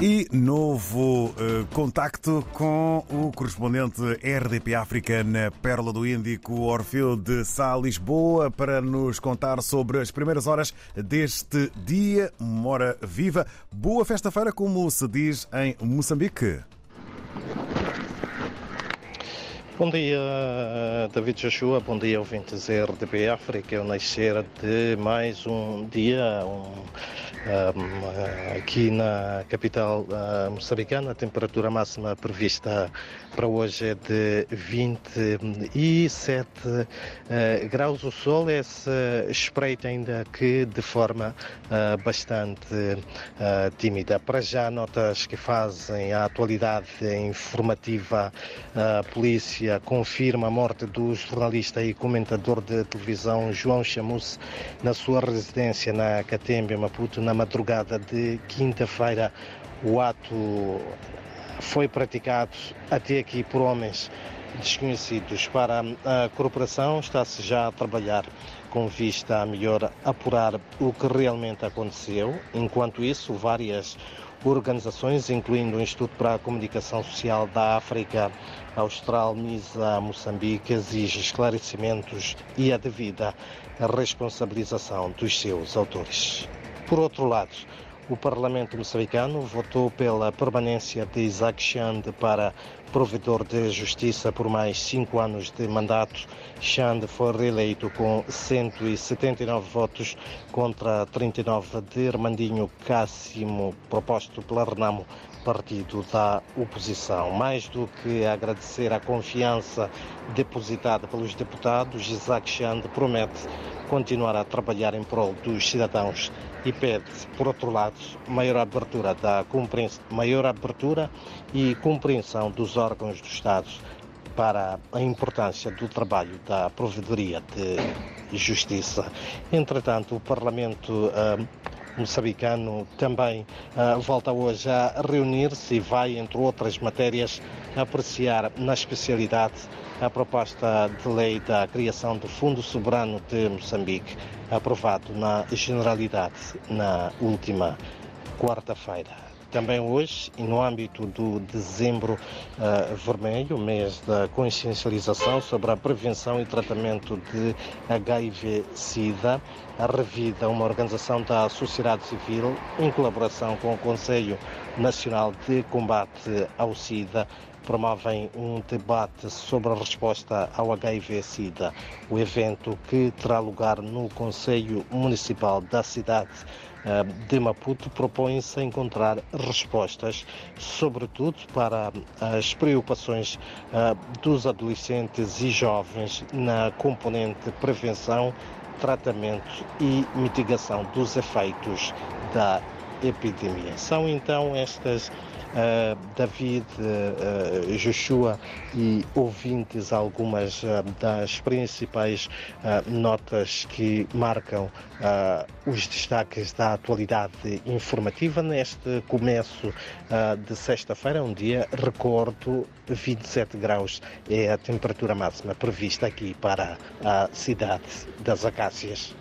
E novo uh, contacto com o correspondente RDP África na Pérola do Índico, Orfeu de Sá, Lisboa, para nos contar sobre as primeiras horas deste dia, uma hora viva. Boa festa-feira, como se diz em Moçambique. Bom dia, David Joshua. Bom dia, ouvintes RDP África. O nascer de mais um dia, um aqui na capital moçambicana, a temperatura máxima prevista para hoje é de 27 uh, graus. O sol é se espreita ainda que de forma uh, bastante tímida. Para já, notas que fazem a atualidade informativa. A polícia confirma a morte do jornalista e comentador de televisão João Chamus na sua residência na Catembe, Maputo, na madrugada de quinta-feira. O ato foi praticado até aqui por homens desconhecidos. Para a corporação está-se já a trabalhar com vista a melhor apurar o que realmente aconteceu. Enquanto isso, várias organizações, incluindo o Instituto para a Comunicação Social da África Austral, MISA, Moçambique, exige esclarecimentos e a devida responsabilização dos seus autores. Por outro lado, o Parlamento moçambicano votou pela permanência de Isaac Xande para provedor de justiça por mais cinco anos de mandato. Xande foi reeleito com 179 votos contra 39 de Armandinho Cássimo, proposto pela Renamo partido da oposição. Mais do que agradecer a confiança depositada pelos deputados, Isaac Xande promete continuar a trabalhar em prol dos cidadãos e pede, por outro lado, maior abertura, da maior abertura e compreensão dos órgãos do Estado para a importância do trabalho da Provedoria de Justiça. Entretanto, o Parlamento uh, moçambicano também uh, volta hoje a reunir-se e vai, entre outras matérias, apreciar na especialidade a proposta de lei da criação do Fundo Soberano de Moçambique, aprovado na Generalidade na última quarta-feira. Também hoje, e no âmbito do Dezembro uh, Vermelho, mês da consciencialização sobre a prevenção e tratamento de HIV-Sida, a Revida, uma organização da sociedade civil, em colaboração com o Conselho Nacional de Combate ao SIDA, promovem um debate sobre a resposta ao HIV-Sida. O evento que terá lugar no Conselho Municipal da cidade de Maputo propõe-se encontrar respostas, sobretudo para as preocupações dos adolescentes e jovens na componente prevenção, tratamento e mitigação dos efeitos da epidemia. São então estas David, uh, Joshua e ouvintes algumas uh, das principais notas que marcam os destaques da atualidade informativa neste começo de sexta-feira, um dia, recordo, 27 graus é a temperatura máxima prevista aqui para a cidade das Acácias.